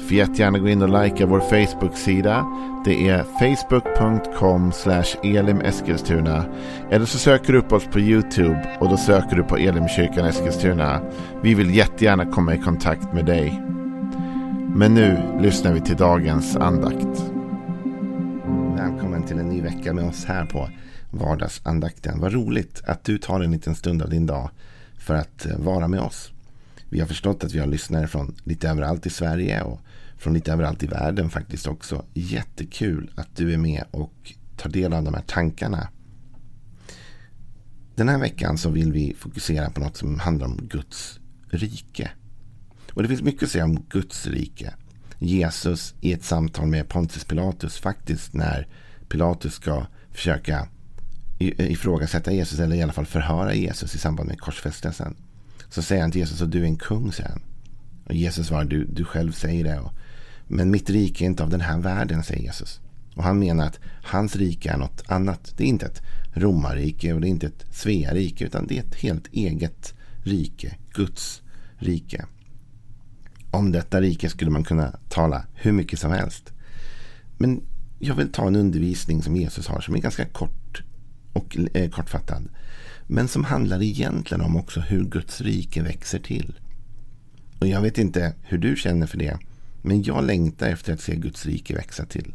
Får jättegärna gå in och likea vår Facebook-sida. Det är facebook.com elimeskilstuna. Eller så söker du upp oss på YouTube och då söker du på Elimkyrkan Eskilstuna. Vi vill jättegärna komma i kontakt med dig. Men nu lyssnar vi till dagens andakt. Välkommen till en ny vecka med oss här på vardagsandakten. Vad roligt att du tar en liten stund av din dag för att eh, vara med oss. Vi har förstått att vi har lyssnare från lite överallt i Sverige och från lite överallt i världen faktiskt också. Jättekul att du är med och tar del av de här tankarna. Den här veckan så vill vi fokusera på något som handlar om Guds rike. Och det finns mycket att säga om Guds rike. Jesus i ett samtal med Pontius Pilatus faktiskt när Pilatus ska försöka ifrågasätta Jesus eller i alla fall förhöra Jesus i samband med korsfästelsen. Så säger han till Jesus att du är en kung, säger han. Och Jesus svarar, du, du själv säger det. Och, men mitt rike är inte av den här världen, säger Jesus. Och han menar att hans rike är något annat. Det är inte ett romarrike och det är inte ett Svearike utan det är ett helt eget rike. Guds rike. Om detta rike skulle man kunna tala hur mycket som helst. Men jag vill ta en undervisning som Jesus har som är ganska kort och eh, kortfattad. Men som handlar egentligen om också hur Guds rike växer till. Och jag vet inte hur du känner för det. Men jag längtar efter att se Guds rike växa till.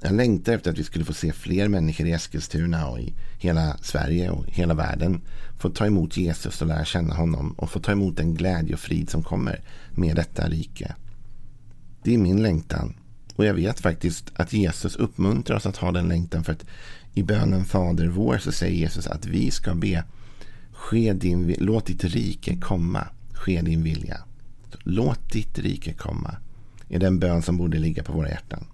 Jag längtar efter att vi skulle få se fler människor i Eskilstuna och i hela Sverige och hela världen få ta emot Jesus och lära känna honom och få ta emot den glädje och frid som kommer med detta rike. Det är min längtan och jag vet faktiskt att Jesus uppmuntrar oss att ha den längtan för att i bönen Fader vår så säger Jesus att vi ska be ske din, låt ditt rike komma, ske din vilja. Låt ditt rike komma är den bön som borde ligga på våra hjärtan.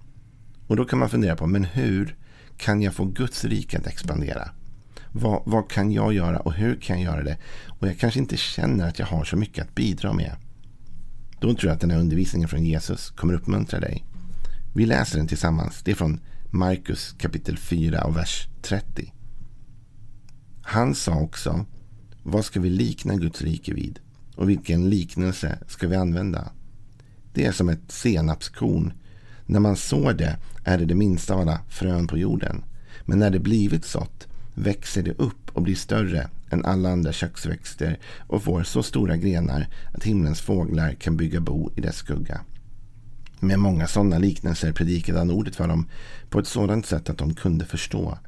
Och då kan man fundera på, men hur kan jag få Guds rike att expandera? Vad, vad, kan jag göra och hur kan jag göra det? Och jag kanske inte känner att jag har så mycket att bidra med. Då tror jag att den här undervisningen från Jesus kommer uppmuntra dig. Vi läser den tillsammans. Det är från Markus kapitel 4 och vers 30. Han sa också, vad ska vi likna Guds rike vid? Och vilken liknelse ska vi använda? Det är som ett senapskorn. När man sår det är det det minsta av alla frön på jorden. Men när det blivit sått växer det upp och blir större än alla andra köksväxter och får så stora grenar att himlens fåglar kan bygga bo i dess skugga. Med många sådana liknelser predikade han ordet för dem på ett sådant sätt att de kunde förstå.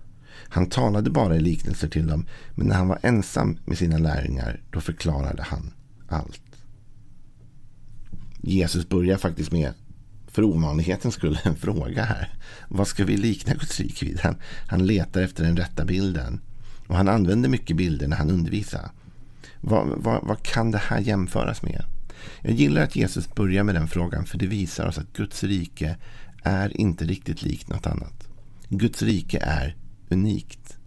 Han talade bara i liknelser till dem, men när han var ensam med sina lärjungar, då förklarade han allt. Jesus börjar faktiskt med, för ovanlighetens skull, en fråga här. Vad ska vi likna Guds rike vid? Han, han letar efter den rätta bilden. Och han använder mycket bilder när han undervisar. Vad, vad, vad kan det här jämföras med? Jag gillar att Jesus börjar med den frågan för det visar oss att Guds rike är inte riktigt likt något annat. Guds rike är unikt.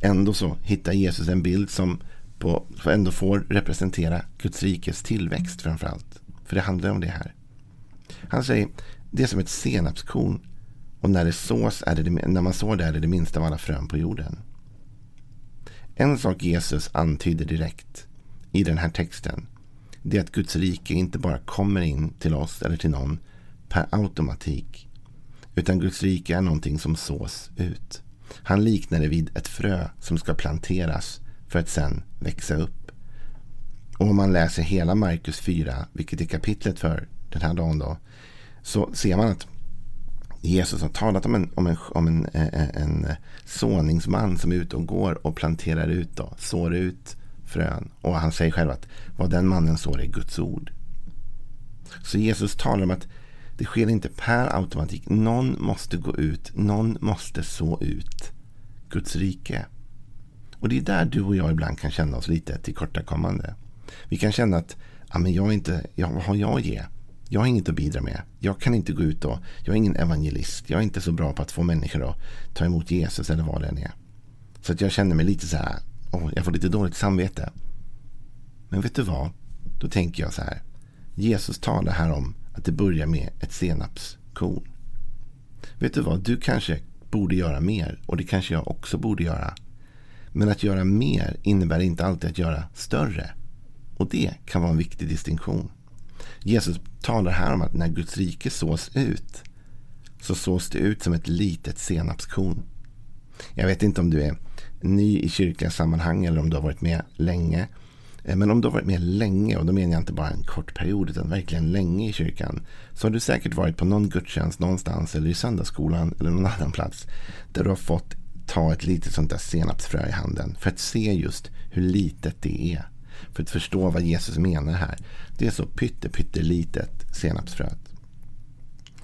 Ändå så hittar Jesus en bild som på, ändå får representera Guds rikes tillväxt framför allt. För det handlar om det här. Han säger det är som ett senapskorn och när, det sås är det, när man sår det är det det minsta av alla frön på jorden. En sak Jesus antyder direkt i den här texten det är att Guds rike inte bara kommer in till oss eller till någon per automatik. Utan Guds rike är någonting som sås ut. Han liknar det vid ett frö som ska planteras för att sen växa upp. Och om man läser hela Markus 4, vilket är kapitlet för den här dagen då, så ser man att Jesus har talat om en, om en, om en, en, en såningsman som är ute och går och planterar ut, då, sår ut frön. Och han säger själv att vad den mannen sår är Guds ord. Så Jesus talar om att det sker inte per automatik. Någon måste gå ut, någon måste så ut Guds rike. Och det är där du och jag ibland kan känna oss lite tillkortakommande. Vi kan känna att ja, men jag inte, ja, vad har jag att ge? Jag har inget att bidra med. Jag kan inte gå ut och, jag är ingen evangelist. Jag är inte så bra på att få människor att ta emot Jesus eller vad det än är. Så att jag känner mig lite så här, oh, jag får lite dåligt samvete. Men vet du vad? Då tänker jag så här. Jesus talar här om att det börjar med ett senapskorn. Vet du vad? Du kanske borde göra mer och det kanske jag också borde göra. Men att göra mer innebär inte alltid att göra större. Och det kan vara en viktig distinktion. Jesus talar här om att när Guds rike sås ut så sås det ut som ett litet senapskorn. Jag vet inte om du är ny i kyrkliga sammanhang eller om du har varit med länge. Eh, men om du har varit med länge, och då menar jag inte bara en kort period, utan verkligen länge i kyrkan, så har du säkert varit på någon gudstjänst någonstans, eller i söndagsskolan, eller någon annan plats, där du har fått ta ett litet sånt där senapsfrö i handen, för att se just hur litet det är. För att förstå vad Jesus menar här. Det är så pytte, pyttelitet senapsfröet.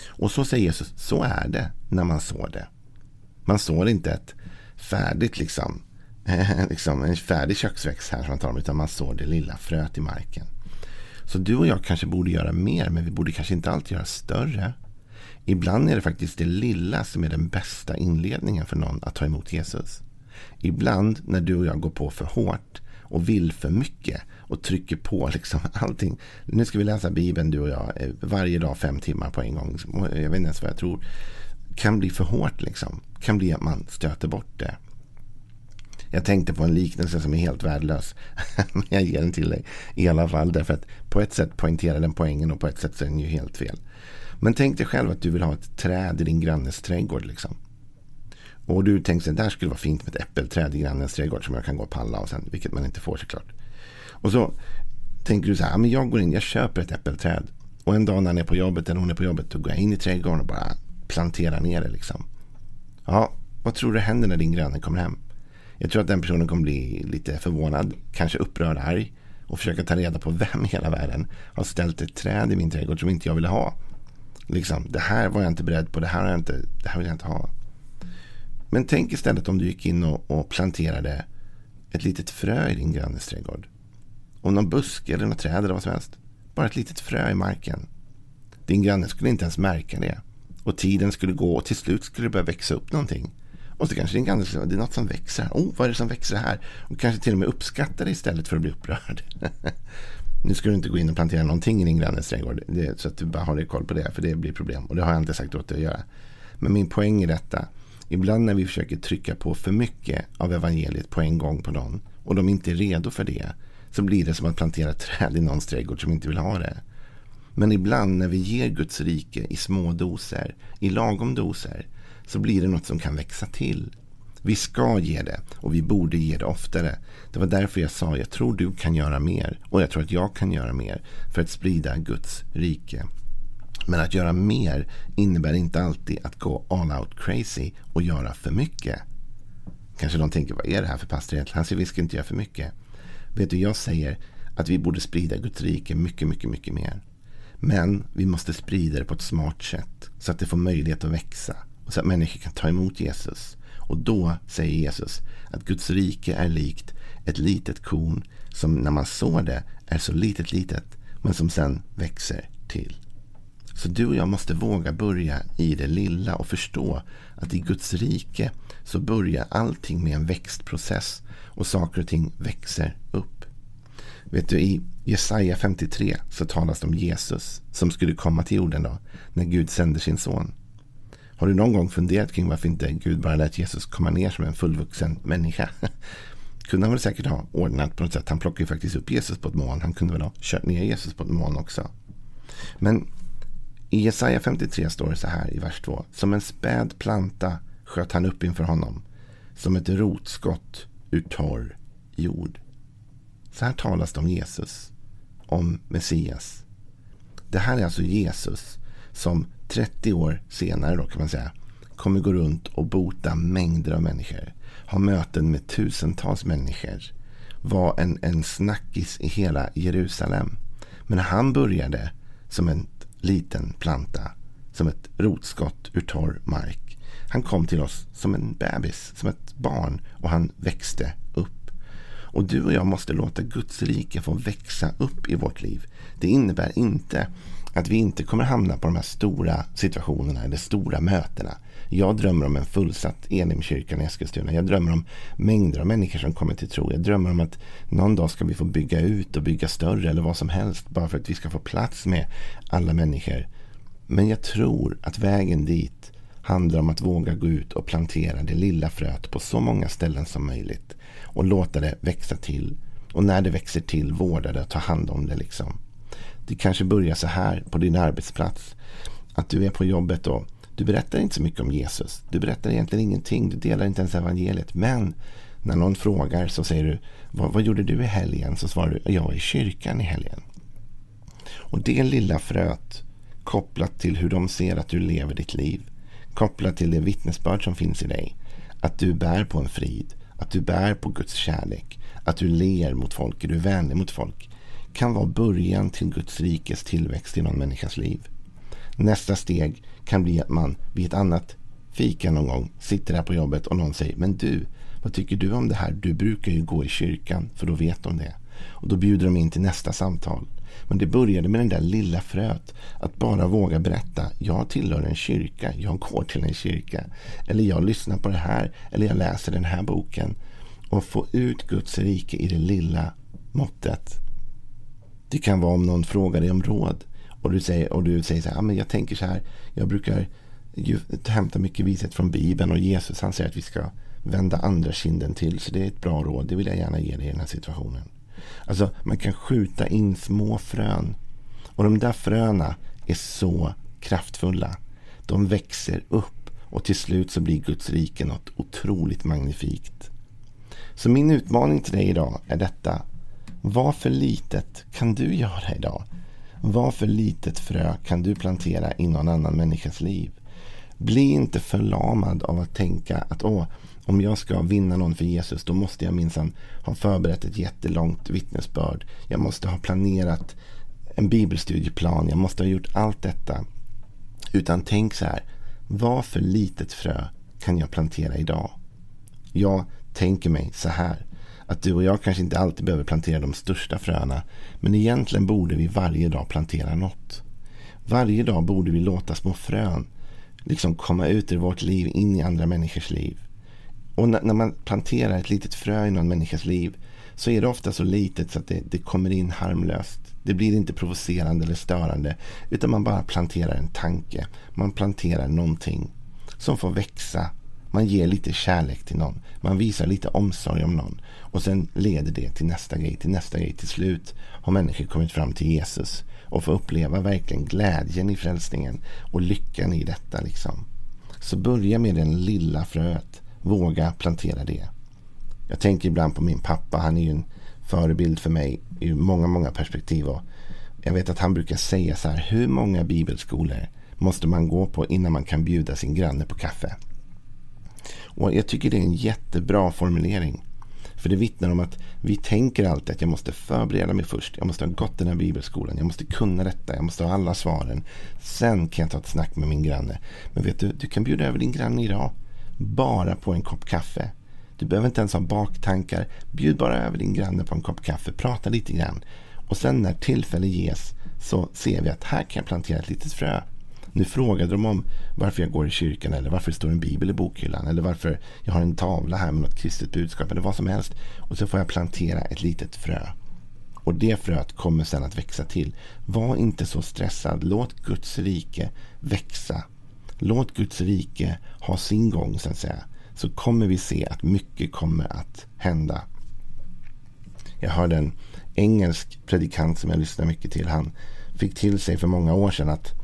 Och så säger Jesus, så är det när man sår det. Man sår inte ett färdigt liksom, liksom en färdig köksväxt här som man tar om, utan man sår det lilla fröet i marken. Så du och jag kanske borde göra mer, men vi borde kanske inte alltid göra större. Ibland är det faktiskt det lilla som är den bästa inledningen för någon att ta emot Jesus. Ibland när du och jag går på för hårt och vill för mycket och trycker på liksom allting. Nu ska vi läsa Bibeln du och jag eh, varje dag fem timmar på en gång. Jag vet inte ens vad jag tror. Kan bli för hårt liksom. Kan bli att man stöter bort det. Jag tänkte på en liknelse som är helt värdelös. Men jag ger den till dig i alla fall. Därför att på ett sätt poängterar den poängen och på ett sätt så är den ju helt fel. Men tänk dig själv att du vill ha ett träd i din grannes trädgård. Liksom. Och du tänker att det här skulle vara fint med ett äppelträd i grannens trädgård som jag kan gå och palla och sen, vilket man inte får såklart. Och så tänker du så här, men jag går in, jag köper ett äppelträd. Och en dag när han är på jobbet eller hon är på jobbet, då går jag in i trädgården och bara planterar ner det liksom. Ja, vad tror du händer när din granne kommer hem? Jag tror att den personen kommer bli lite förvånad, kanske upprörd, arg och försöka ta reda på vem i hela världen har ställt ett träd i min trädgård som inte jag ville ha. Liksom, det här var jag inte beredd på, det här, jag inte, det här vill jag inte ha. Men tänk istället om du gick in och, och planterade ett litet frö i din grannes trädgård. Om någon buske eller något träd eller vad som helst. Bara ett litet frö i marken. Din granne skulle inte ens märka det. Och tiden skulle gå och till slut skulle det börja växa upp någonting. Och så kanske din granne skulle det är något som växer här. Oh, vad är det som växer här? Och kanske till och med uppskatta det istället för att bli upprörd. nu ska du inte gå in och plantera någonting i din grannes trädgård. Det, så att du bara har koll på det. För det blir problem. Och det har jag inte sagt åt dig att göra. Men min poäng i detta. Ibland när vi försöker trycka på för mycket av evangeliet på en gång på någon. Och de inte är redo för det så blir det som att plantera träd i någons trädgård som inte vill ha det. Men ibland när vi ger Guds rike i små doser, i lagom doser, så blir det något som kan växa till. Vi ska ge det och vi borde ge det oftare. Det var därför jag sa jag tror du kan göra mer och jag tror att jag kan göra mer för att sprida Guds rike. Men att göra mer innebär inte alltid att gå all out crazy och göra för mycket. Kanske de tänker, vad är det här för pastor Han säger, vi ska inte göra för mycket. Vet du, jag säger att vi borde sprida Guds rike mycket, mycket, mycket mer. Men vi måste sprida det på ett smart sätt så att det får möjlighet att växa och så att människor kan ta emot Jesus. Och då säger Jesus att Guds rike är likt ett litet korn som när man sår det är så litet, litet men som sen växer till. Så du och jag måste våga börja i det lilla och förstå att i Guds rike så börjar allting med en växtprocess och saker och ting växer upp. Vet du, i Jesaja 53 så talas det om Jesus som skulle komma till jorden då, när Gud sänder sin son. Har du någon gång funderat kring varför inte Gud bara lät Jesus komma ner som en fullvuxen människa? kunde han väl säkert ha ordnat på något sätt. Han plockade ju faktiskt upp Jesus på ett moln. Han kunde väl ha kört ner Jesus på ett moln också. Men i Jesaja 53 står det så här i vers 2. Som en späd planta sköt han upp inför honom. Som ett rotskott ur torr jord. Så här talas det om Jesus. Om Messias. Det här är alltså Jesus som 30 år senare då kan man säga kommer gå runt och bota mängder av människor. Ha möten med tusentals människor. Var en, en snackis i hela Jerusalem. Men han började som en liten planta. Som ett rotskott ur torr mark. Han kom till oss som en bebis, som ett barn och han växte upp. Och du och jag måste låta Guds rike få växa upp i vårt liv. Det innebär inte att vi inte kommer hamna på de här stora situationerna eller stora mötena. Jag drömmer om en fullsatt Elimkyrkan i Eskilstuna. Jag drömmer om mängder av människor som kommer till tro. Jag drömmer om att någon dag ska vi få bygga ut och bygga större eller vad som helst. Bara för att vi ska få plats med alla människor. Men jag tror att vägen dit handlar om att våga gå ut och plantera det lilla fröet på så många ställen som möjligt. Och låta det växa till. Och när det växer till, vårda det och ta hand om det. liksom. Det kanske börjar så här på din arbetsplats. Att du är på jobbet och du berättar inte så mycket om Jesus. Du berättar egentligen ingenting. Du delar inte ens evangeliet. Men när någon frågar så säger du vad, vad gjorde du i helgen? Så svarar du jag var i kyrkan i helgen. Och det lilla fröet kopplat till hur de ser att du lever ditt liv. Kopplat till det vittnesbörd som finns i dig. Att du bär på en frid. Att du bär på Guds kärlek. Att du ler mot folk. Du är vänlig mot folk kan vara början till Guds rikes tillväxt i någon människas liv. Nästa steg kan bli att man vid ett annat fika någon gång sitter där på jobbet och någon säger Men du, vad tycker du om det här? Du brukar ju gå i kyrkan för då vet de det. Och då bjuder de in till nästa samtal. Men det började med den där lilla fröet. Att bara våga berätta. Jag tillhör en kyrka. Jag går till en kyrka. Eller jag lyssnar på det här. Eller jag läser den här boken. Och få ut Guds rike i det lilla måttet. Det kan vara om någon frågar dig om råd. Och du säger, och du säger så här, ah, men jag tänker så här. Jag brukar ju, hämta mycket vishet från Bibeln. Och Jesus han säger att vi ska vända andra kinden till. Så det är ett bra råd. Det vill jag gärna ge dig i den här situationen. Alltså man kan skjuta in små frön. Och de där fröna är så kraftfulla. De växer upp. Och till slut så blir Guds rike något otroligt magnifikt. Så min utmaning till dig idag är detta. Vad för litet kan du göra idag? Vad för litet frö kan du plantera i någon annan människas liv? Bli inte förlamad av att tänka att åh, om jag ska vinna någon för Jesus då måste jag minsann ha förberett ett jättelångt vittnesbörd. Jag måste ha planerat en bibelstudieplan. Jag måste ha gjort allt detta. Utan tänk så här. Vad för litet frö kan jag plantera idag? Jag tänker mig så här att du och jag kanske inte alltid behöver plantera de största fröna. Men egentligen borde vi varje dag plantera något. Varje dag borde vi låta små frön liksom komma ut ur vårt liv in i andra människors liv. Och när, när man planterar ett litet frö i någon människas liv så är det ofta så litet så att det, det kommer in harmlöst. Det blir inte provocerande eller störande utan man bara planterar en tanke. Man planterar någonting som får växa man ger lite kärlek till någon. Man visar lite omsorg om någon. Och sen leder det till nästa grej, till nästa grej. Till slut har människor kommit fram till Jesus och får uppleva verkligen glädjen i frälsningen och lyckan i detta. Liksom. Så börja med den lilla fröet. Våga plantera det. Jag tänker ibland på min pappa. Han är ju en förebild för mig i många, många perspektiv. Och jag vet att han brukar säga så här. Hur många bibelskolor måste man gå på innan man kan bjuda sin granne på kaffe? Och Jag tycker det är en jättebra formulering. För det vittnar om att vi tänker alltid att jag måste förbereda mig först. Jag måste ha gått den här bibelskolan. Jag måste kunna detta. Jag måste ha alla svaren. Sen kan jag ta ett snack med min granne. Men vet du, du kan bjuda över din granne idag. Bara på en kopp kaffe. Du behöver inte ens ha baktankar. Bjud bara över din granne på en kopp kaffe. Prata lite grann. Och sen när tillfälle ges så ser vi att här kan jag plantera ett litet frö. Nu frågade de om varför jag går i kyrkan eller varför det står en bibel i bokhyllan eller varför jag har en tavla här med något kristet budskap eller vad som helst. Och så får jag plantera ett litet frö. Och det fröet kommer sen att växa till. Var inte så stressad. Låt Guds rike växa. Låt Guds rike ha sin gång så att säga. Så kommer vi se att mycket kommer att hända. Jag hörde en engelsk predikant som jag lyssnar mycket till. Han fick till sig för många år sedan att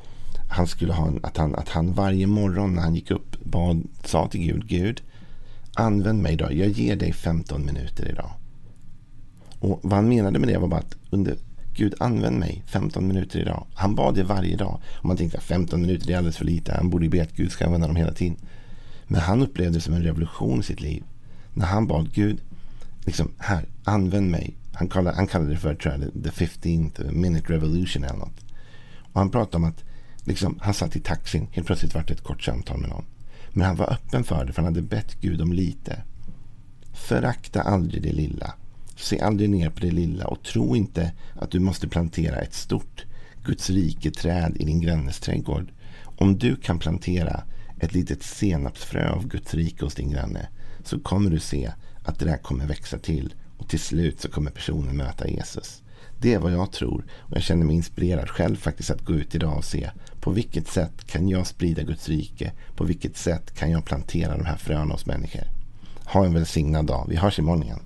han skulle ha en, att, han, att han varje morgon när han gick upp bad, sa till Gud, Gud, använd mig idag. Jag ger dig 15 minuter idag. Och vad han menade med det var bara att under, Gud använd mig 15 minuter idag. Han bad det varje dag. Och man tänkte att 15 minuter är alldeles för lite. Han borde ju be att Gud ska använda dem hela tiden. Men han upplevde det som en revolution i sitt liv. När han bad Gud, liksom här, använd mig. Han kallade, han kallade det för, tror jag, the 15th minute revolution eller något. Och han pratade om att liksom, han satt i taxin. Helt plötsligt var det ett kort samtal med någon. Men han var öppen för det, för han hade bett Gud om lite. Förakta aldrig det lilla. Se aldrig ner på det lilla och tro inte att du måste plantera ett stort Guds rike-träd i din grannes trädgård. Om du kan plantera ett litet senapsfrö av Guds rike hos din granne så kommer du se att det där kommer växa till och till slut så kommer personen möta Jesus. Det är vad jag tror och jag känner mig inspirerad själv faktiskt att gå ut idag och se på vilket sätt kan jag sprida Guds rike? På vilket sätt kan jag plantera de här fröna hos människor? Ha en välsignad dag. Vi hörs imorgon igen.